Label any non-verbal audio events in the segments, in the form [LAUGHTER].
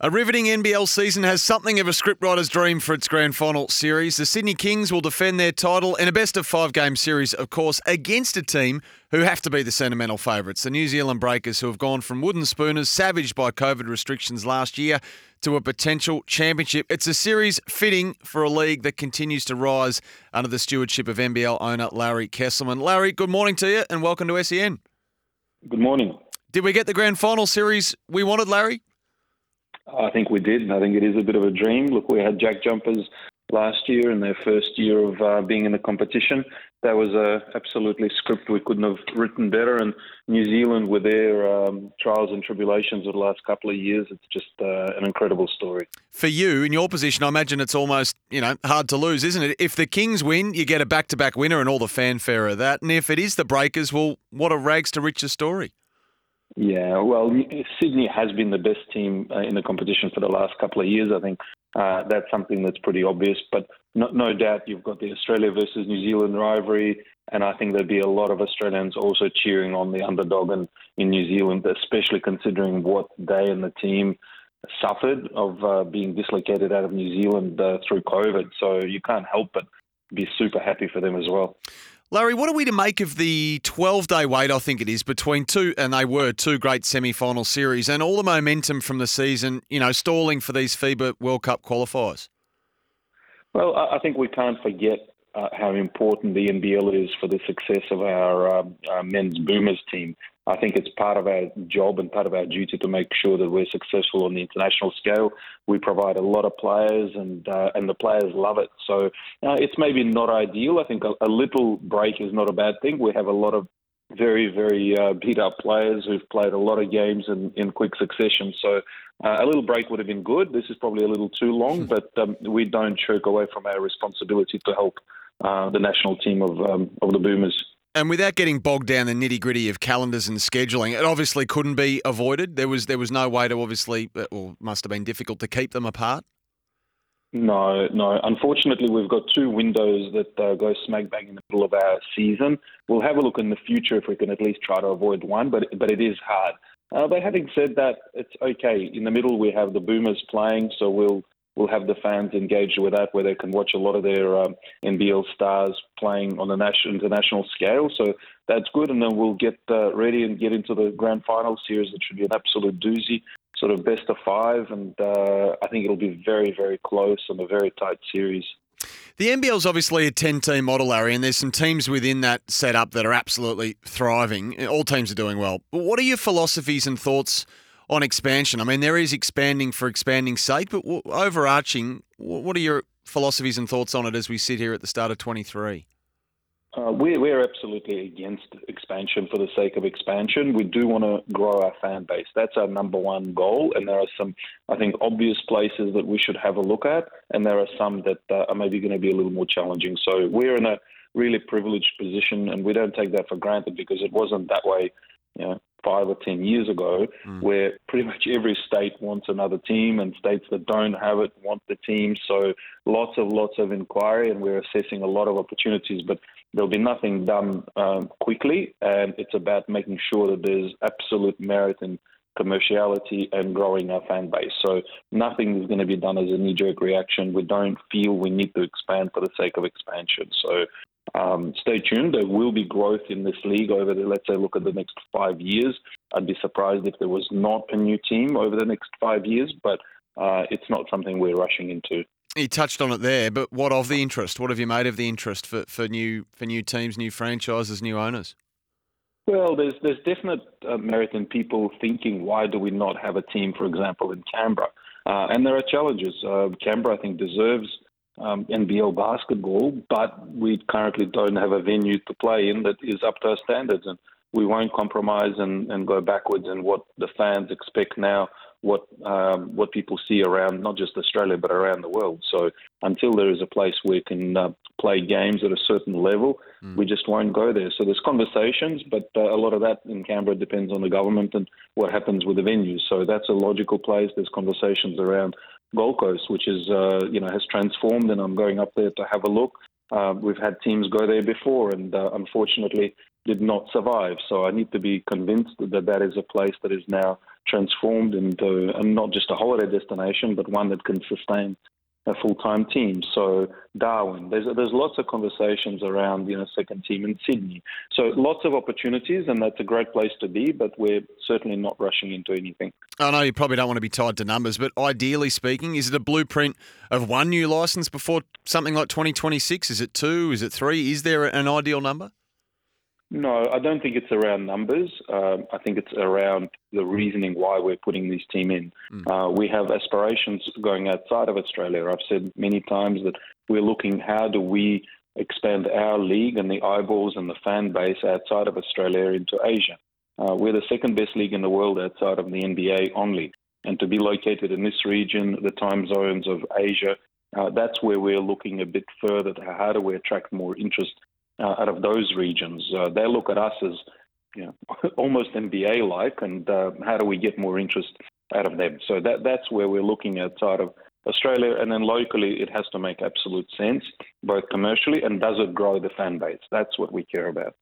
A riveting NBL season has something of a scriptwriter's dream for its grand final series. The Sydney Kings will defend their title in a best of five game series, of course, against a team who have to be the sentimental favourites. The New Zealand Breakers, who have gone from wooden spooners, savaged by COVID restrictions last year, to a potential championship. It's a series fitting for a league that continues to rise under the stewardship of NBL owner Larry Kestelman. Larry, good morning to you and welcome to SEN. Good morning. Did we get the grand final series we wanted, Larry? I think we did. and I think it is a bit of a dream. Look, we had Jack Jumpers last year in their first year of uh, being in the competition. That was a absolutely script we couldn't have written better. And New Zealand, with their um, trials and tribulations of the last couple of years, it's just uh, an incredible story. For you, in your position, I imagine it's almost you know hard to lose, isn't it? If the Kings win, you get a back-to-back winner and all the fanfare of that. And if it is the Breakers, well, what a rags to riches story. Yeah, well, Sydney has been the best team uh, in the competition for the last couple of years. I think uh, that's something that's pretty obvious. But no, no, doubt you've got the Australia versus New Zealand rivalry, and I think there'd be a lot of Australians also cheering on the underdog in, in New Zealand, especially considering what they and the team suffered of uh, being dislocated out of New Zealand uh, through COVID. So you can't help but be super happy for them as well. Larry, what are we to make of the 12 day wait, I think it is, between two, and they were two great semi final series, and all the momentum from the season, you know, stalling for these FIBA World Cup qualifiers? Well, I think we can't forget uh, how important the NBL is for the success of our, uh, our men's Boomers team. I think it's part of our job and part of our duty to make sure that we're successful on the international scale. We provide a lot of players, and uh, and the players love it. So uh, it's maybe not ideal. I think a, a, little break is not a bad thing. We have a lot of very very uh, beat up players who've played a lot of games in, in quick succession. So uh, a little break would have been good. This is probably a little too long, but um, we don't shirk away from our responsibility to help uh, the national team of um, of the Boomers. And without getting bogged down the nitty gritty of calendars and scheduling, it obviously couldn't be avoided. There was there was no way to obviously, uh, or must have been difficult to keep them apart. No, no. Unfortunately, we've got two windows that uh, go smack bang in the middle of our season. We'll have a look in the future if we can at least try to avoid one, but but it is hard. Uh, but having said that, it's okay. In the middle, we have the Boomers playing, so we'll we'll have the fans engaged with that, where they can watch a lot of their um, NBL stars playing on the national, international scale. So that's good, and then we'll get uh, ready and get into the grand final series. It should be an absolute doozy, sort of best of five, and uh, I think it'll be very, very close and a very tight series. The NBL is obviously a 10 team model, Larry, and there's some teams within that setup that are absolutely thriving. All teams are doing well. What are your philosophies and thoughts on expansion. I mean, there is expanding for expanding's sake, but overarching, what are your philosophies and thoughts on it as we sit here at the start of 23? Uh, we're, we're absolutely against expansion for the sake of expansion. We do want to grow our fan base. That's our number one goal. And there are some, I think, obvious places that we should have a look at, and there are some that uh, are maybe going to be a little more challenging. So we're in a really privileged position, and we don't take that for granted because it wasn't that way you know, five or ten years ago, mm. where pretty much every state wants another team, and states that don't have it want the team. So lots of lots of inquiry, and we're assessing a lot of opportunities, but there'll be nothing done um, quickly, and it's about making sure that there's absolute merit in commerciality and growing our fan base. So nothing is going to be done as a knee-jerk reaction. We don't feel we need to expand for the sake of expansion. So um, stay tuned. There will be growth in this league over the, let's say, look at the next five years. I'd be surprised if there was not a new team over the next five years, but uh, it's not something we're rushing into. You touched on it there, but what of the interest? What have you made of the interest for, for new for new teams, new franchises, new owners? Well, there's there's definite uh, merit in people thinking, why do we not have a team, for example, in Canberra? Uh, and there are challenges. Uh, Canberra, I think, deserves um, NBL basketball, but we currently don't have a venue to play in that is up to our standards. And we won't compromise and, and go backwards in what the fans expect now what um, what people see around not just Australia but around the world. So until there is a place where we can uh, play games at a certain level, mm. we just won't go there. So there's conversations, but uh, a lot of that in Canberra depends on the government and what happens with the venues. So that's a logical place. There's conversations around Gold Coast, which is uh, you know has transformed, and I'm going up there to have a look. Uh, we've had teams go there before, and uh, unfortunately did not survive. So I need to be convinced that that is a place that is now transformed into and not just a holiday destination, but one that can sustain a full-time team. So Darwin, there's there's lots of conversations around you know second team in Sydney. So lots of opportunities, and that's a great place to be. But we're certainly not rushing into anything. I know you probably don't want to be tied to numbers, but ideally speaking, is it a blueprint of one new license before something like 2026? Is it two? Is it three? Is there an ideal number? No, I don't think it's around numbers. Um, I think it's around the reasoning why we're putting this team in. Mm. Uh, we have aspirations going outside of Australia. I've said many times that we're looking how do we expand our league and the eyeballs and the fan base outside of Australia into Asia. Uh, we're the second best league in the world outside of the NBA only. And to be located in this region, the time zones of Asia, uh, that's where we're looking a bit further. How do we attract more interest uh, out of those regions. Uh, they look at us as you know, [LAUGHS] almost NBA like, and uh, how do we get more interest out of them? So that that's where we're looking outside of Australia, and then locally, it has to make absolute sense, both commercially and does it grow the fan base? That's what we care about.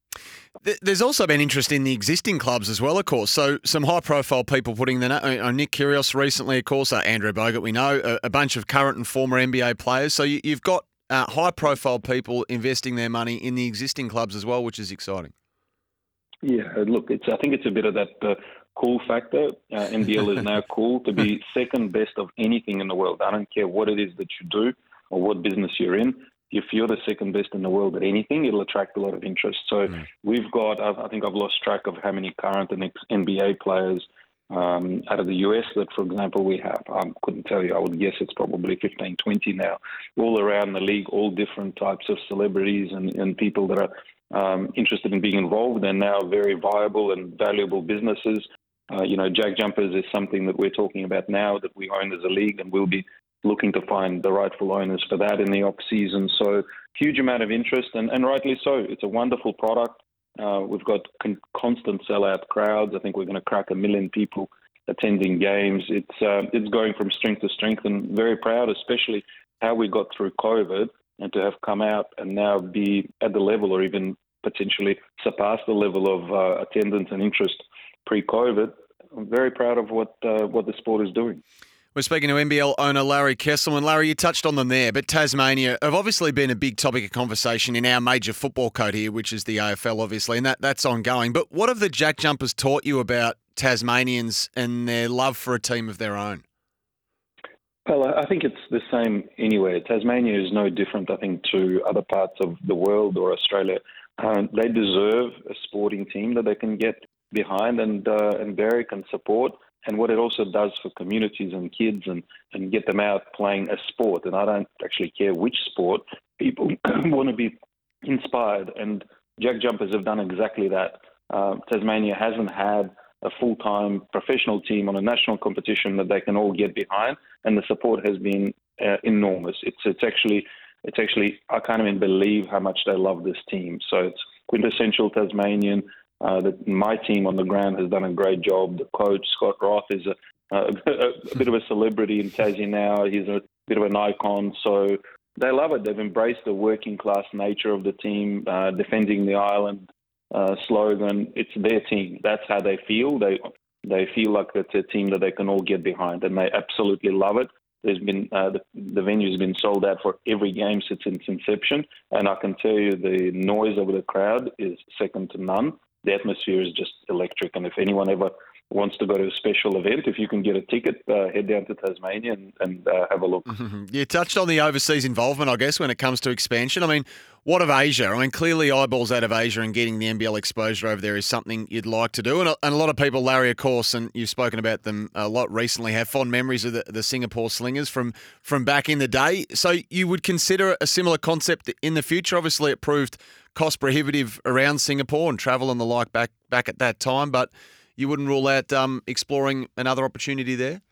There's also been interest in the existing clubs as well, of course. So some high-profile people putting the uh, Nick Kyrgios recently, of course, uh, Andrew Bogut, we know, a, a, bunch of current and former NBA players. So you, have got uh, high profile people investing their money in the existing clubs as well, which is exciting. Yeah, look, it's I think it's a bit of that uh, cool factor. Uh, NBL is now [LAUGHS] cool to be second best of anything in the world. I don't care what it is that you do or what business you're in. If you're the second best in the world at anything, it'll attract a lot of interest. So mm. we've got, I think I've lost track of how many current and NBA players um, out of the US that, for example, we have. I couldn't tell you. I would guess it's probably 15, 20 now, all around the league, all different types of celebrities and, and people that are um, interested in being involved and now very viable and valuable businesses. Uh, you know, Jack Jumpers is something that we're talking about now that we own as a league, and we'll be looking to find the rightful owners for that in the off season. So, huge amount of interest, and, and rightly so. It's a wonderful product. Uh, we've got con- constant sellout crowds. I think we're going to crack a million people attending games. It's uh, it's going from strength to strength, and very proud, especially how we got through COVID and to have come out and now be at the level, or even potentially surpass the level of uh, attendance and interest pre-COVID. I'm very proud of what uh, what the sport is doing. We're speaking to NBL owner Larry Kestelman. Larry, you touched on them there, but Tasmania have obviously been a big topic of conversation in our major football code here, which is the AFL, obviously, and that, that's ongoing. But what have the Jack Jumpers taught you about Tasmanians and their love for a team of their own? Well, I think it's the same anywhere. Tasmania is no different, I think, to other parts of the world or Australia. Um, they deserve a sporting team that they can get behind and uh, and Barry can support and what it also does for communities and kids and, and get them out playing a sport. And I don't actually care which sport, people [CLEARS THROAT] want to be inspired. And Jack Jumpers have done exactly that. Uh, Tasmania hasn't had a full time professional team on a national competition that they can all get behind, and the support has been uh, enormous. It's, it's actually. It's actually, I can't even believe how much they love this team. So it's quintessential Tasmanian. Uh, that my team on the ground has done a great job. The coach Scott Roth is a, a, [LAUGHS] a bit of a celebrity in Tassie now. He's a bit of an icon. So they love it. They've embraced the working class nature of the team, uh, defending the island uh, slogan. It's their team. That's how they feel. They they feel like it's a team that they can all get behind, and they absolutely love it. There's been uh, the, the venue's been sold out for every game since its inception, and I can tell you the noise of the crowd is second to none the atmosphere is just electric. And if anyone ever wants to go to a special event, if you can get a ticket, uh, head down to Tasmania and, and uh, have a look. [LAUGHS] You touched on the overseas involvement, I guess, when it comes to expansion. I mean, what of Asia? I mean, clearly eyeballs out of Asia and getting the NBL exposure over there is something you'd like to do. And a, and a lot of people, Larry, of course, and you've spoken about them a lot recently, have fond memories of the, the Singapore Slingers from, from back in the day. So you would consider a similar concept in the future? Obviously, it proved cost prohibitive around Singapore and travel and the like back back at that time, but you wouldn't rule out um, exploring another opportunity there?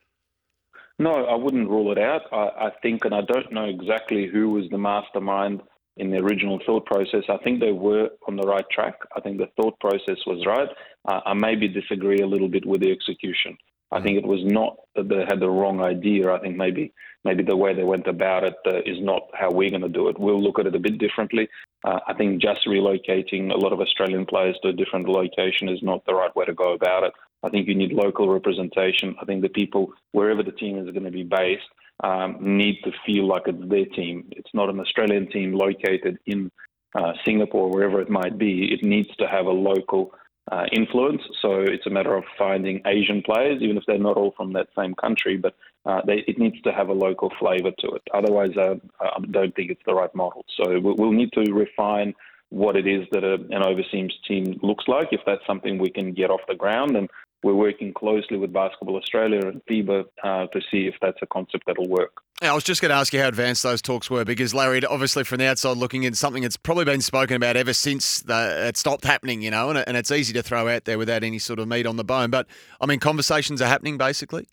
No, I wouldn't rule it out. I, I think, and I don't know exactly who was the mastermind in the original thought process. I think they were on the right track. I think the thought process was right. Uh, I maybe disagree a little bit with the execution. I think it was not that they had the wrong idea. I think maybe maybe the way they went about it uh, is not how we're going to do it. We'll look at it a bit differently. Uh, I think just relocating a lot of Australian players to a different location is not the right way to go about it. I think you need local representation. I think the people, wherever the team is going to be based, um, need to feel like it's their team. It's not an Australian team located in uh, Singapore, wherever it might be. It needs to have a local uh, influence. So it's a matter of finding Asian players, even if they're not all from that same country, but uh, they, it needs to have a local flavour to it. Otherwise, uh, I don't think it's the right model. So we'll need to refine what it is that a, an overseas team looks like. If that's something we can get off the ground, and we're working closely with Basketball Australia and FIBA uh, to see if that's a concept that'll work. I was just going to ask you how advanced those talks were because, Larry, obviously from the outside looking in, something that's probably been spoken about ever since the, it stopped happening, you know, and, and it's easy to throw out there without any sort of meat on the bone. But, I mean, conversations are happening basically?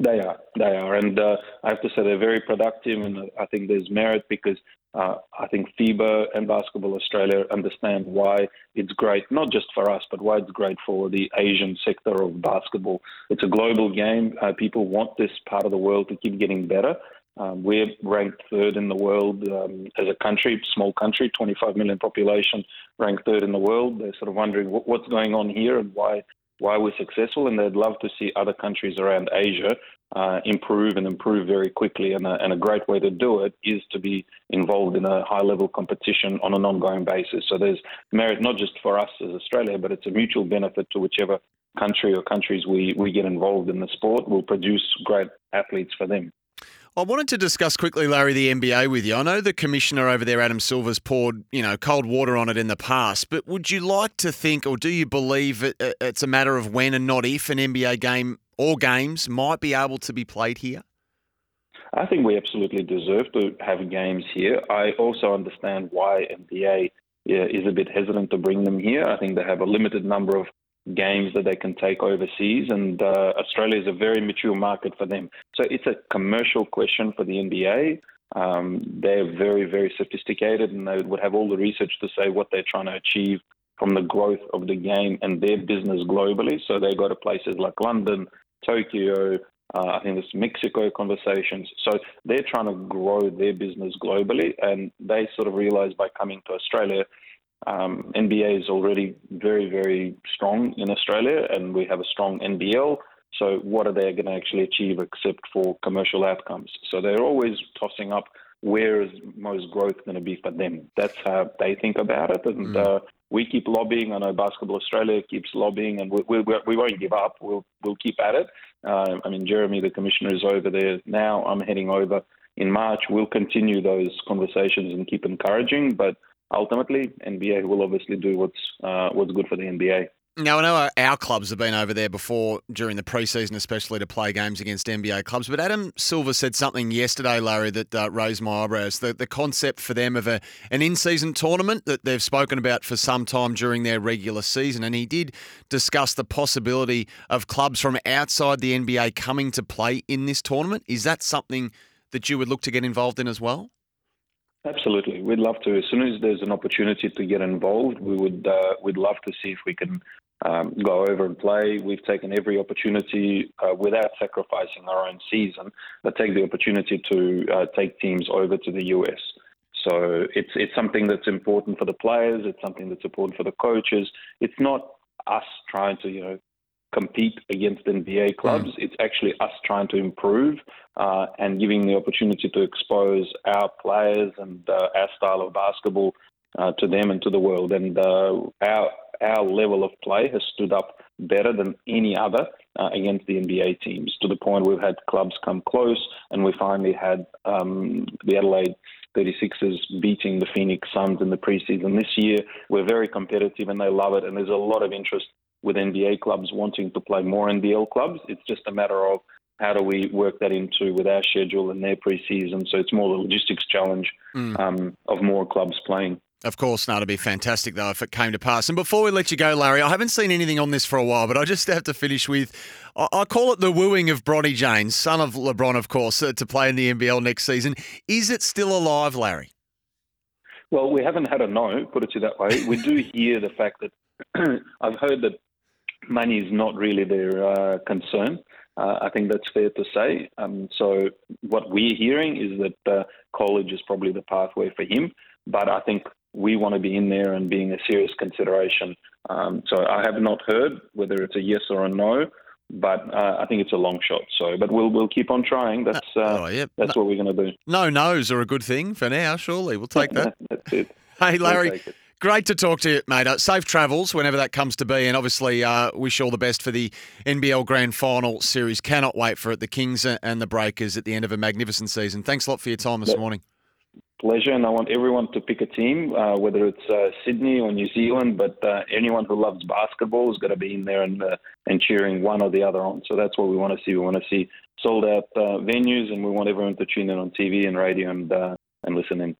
They are, they are. And uh, I have to say they're very productive, and I think there's merit because uh, I think FIBA and Basketball Australia understand why it's great, not just for us, but why it's great for the Asian sector of basketball. It's a global game. Uh, people want this part of the world to keep getting better. Um, we're ranked third in the world um, as a country, small country, 25 million population, ranked third in the world. They're sort of wondering what, what's going on here and why why we're successful, and they'd love to see other countries around Asia uh, improve and improve very quickly. And a, and a, great way to do it is to be involved in a high level competition on an ongoing basis. So there's merit not just for us as Australia, but it's a mutual benefit to whichever country or countries we, we get involved in the sport. will produce great athletes for them. I wanted to discuss quickly, Larry, the NBA with you. I know the commissioner over there, Adam Silver's poured, you know, cold water on it in the past, but would you like to think, or do you believe it, it's a matter of when and not if an NBA game or games might be able to be played here? I think we absolutely deserve to have games here. I also understand why NBA is a bit hesitant to bring them here. I think they have a limited number of games that they can take overseas, and uh, Australia is a very mature market for them. So it's a commercial question for the NBA. Um, they're very, very sophisticated, and they would have all the research to say what they're trying to achieve from the growth of the game and their business globally. So they go to places like London, Tokyo. Uh, I think there's Mexico conversations. So they're trying to grow their business globally, and they sort of realize by coming to Australia um, NBA is already very, very strong in Australia, and we have a strong NBL. So, what are they going to actually achieve except for commercial outcomes? So, they're always tossing up where is most growth going to be for them. That's how they think about it. And mm. uh, we keep lobbying. I know Basketball Australia keeps lobbying, and we, we, we won't give up. We'll, we'll keep at it. Uh, I mean, Jeremy, the commissioner, is over there now. I'm heading over in March. We'll continue those conversations and keep encouraging. But ultimately, NBA will obviously do what's uh, what's good for the NBA. Now, I know our clubs have been over there before during the preseason, especially to play games against NBA clubs. But Adam Silver said something yesterday, Larry, that uh, raised my eyebrows. The, the concept for them of a, an in season tournament that they've spoken about for some time during their regular season. And he did discuss the possibility of clubs from outside the NBA coming to play in this tournament. Is that something that you would look to get involved in as well? Absolutely, we'd love to. As soon as there's an opportunity to get involved, we would uh, we'd love to see if we can um, go over and play. We've taken every opportunity uh, without sacrificing our own season, but take the opportunity to uh, take teams over to the US. So it's it's something that's important for the players. It's something that's important for the coaches. It's not us trying to you know compete against NBA clubs. Mm. It's actually us trying to improve uh, and giving the opportunity to expose our players and uh, our style of basketball uh, to them and to the world. And uh, our our level of play has stood up better than any other uh, against the NBA teams. To the point we've had clubs come close, and we finally had um, the Adelaide. 36ers beating the Phoenix Suns in the preseason this year. We're very competitive and they love it, and there's a lot of interest with NBA clubs wanting to play more NBL clubs. It's just a matter of how do we work that into with our schedule and their preseason. So it's more the logistics challenge mm. um, of more clubs playing. Of course, no, it'd be fantastic though if it came to pass. And before we let you go, Larry, I haven't seen anything on this for a while, but I just have to finish with I, I call it the wooing of Bronny James, son of LeBron, of course, uh, to play in the NBL next season. Is it still alive, Larry? Well, we haven't had a no, put it to that way. We do hear the fact that [CLEARS THROAT] I've heard that money is not really their uh, concern. Uh, I think that's fair to say. Um, so what we're hearing is that uh, college is probably the pathway for him, but I think we want to be in there and being a serious consideration. Um, so I have not heard whether it's a yes or a no, but uh, I think it's a long shot. So, but we'll we'll keep on trying. That's uh, oh, yeah. that's no, what we're going to do. No no's are a good thing for now. Surely we'll take that. [LAUGHS] that's it. Hey, Larry. Great to talk to you, mate. Uh, safe travels whenever that comes to be, and obviously uh, wish all the best for the NBL Grand Final series. Cannot wait for it. The Kings and the Breakers at the end of a magnificent season. Thanks a lot for your time this morning. Pleasure, and I want everyone to pick a team, uh, whether it's uh, Sydney or New Zealand. But uh, anyone who loves basketball is going to be in there and uh, and cheering one or the other on. So that's what we want to see. We want to see sold out venues, and we want everyone to tune in on TV and radio and and listen in.